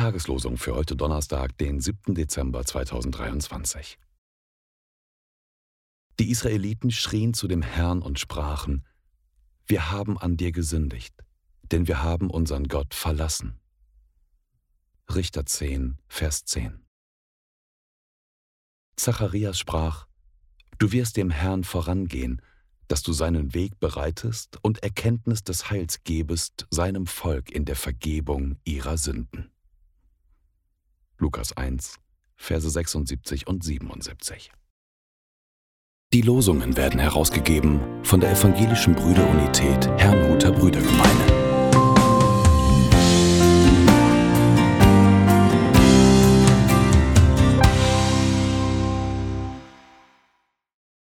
Tageslosung für heute Donnerstag, den 7. Dezember 2023. Die Israeliten schrien zu dem Herrn und sprachen, Wir haben an dir gesündigt, denn wir haben unseren Gott verlassen. Richter 10, Vers 10. Zacharias sprach, Du wirst dem Herrn vorangehen, dass du seinen Weg bereitest und Erkenntnis des Heils gebest seinem Volk in der Vergebung ihrer Sünden. Lukas 1, Verse 76 und 77. Die Losungen werden herausgegeben von der Evangelischen Brüderunität Herrnhuter Brüdergemeine.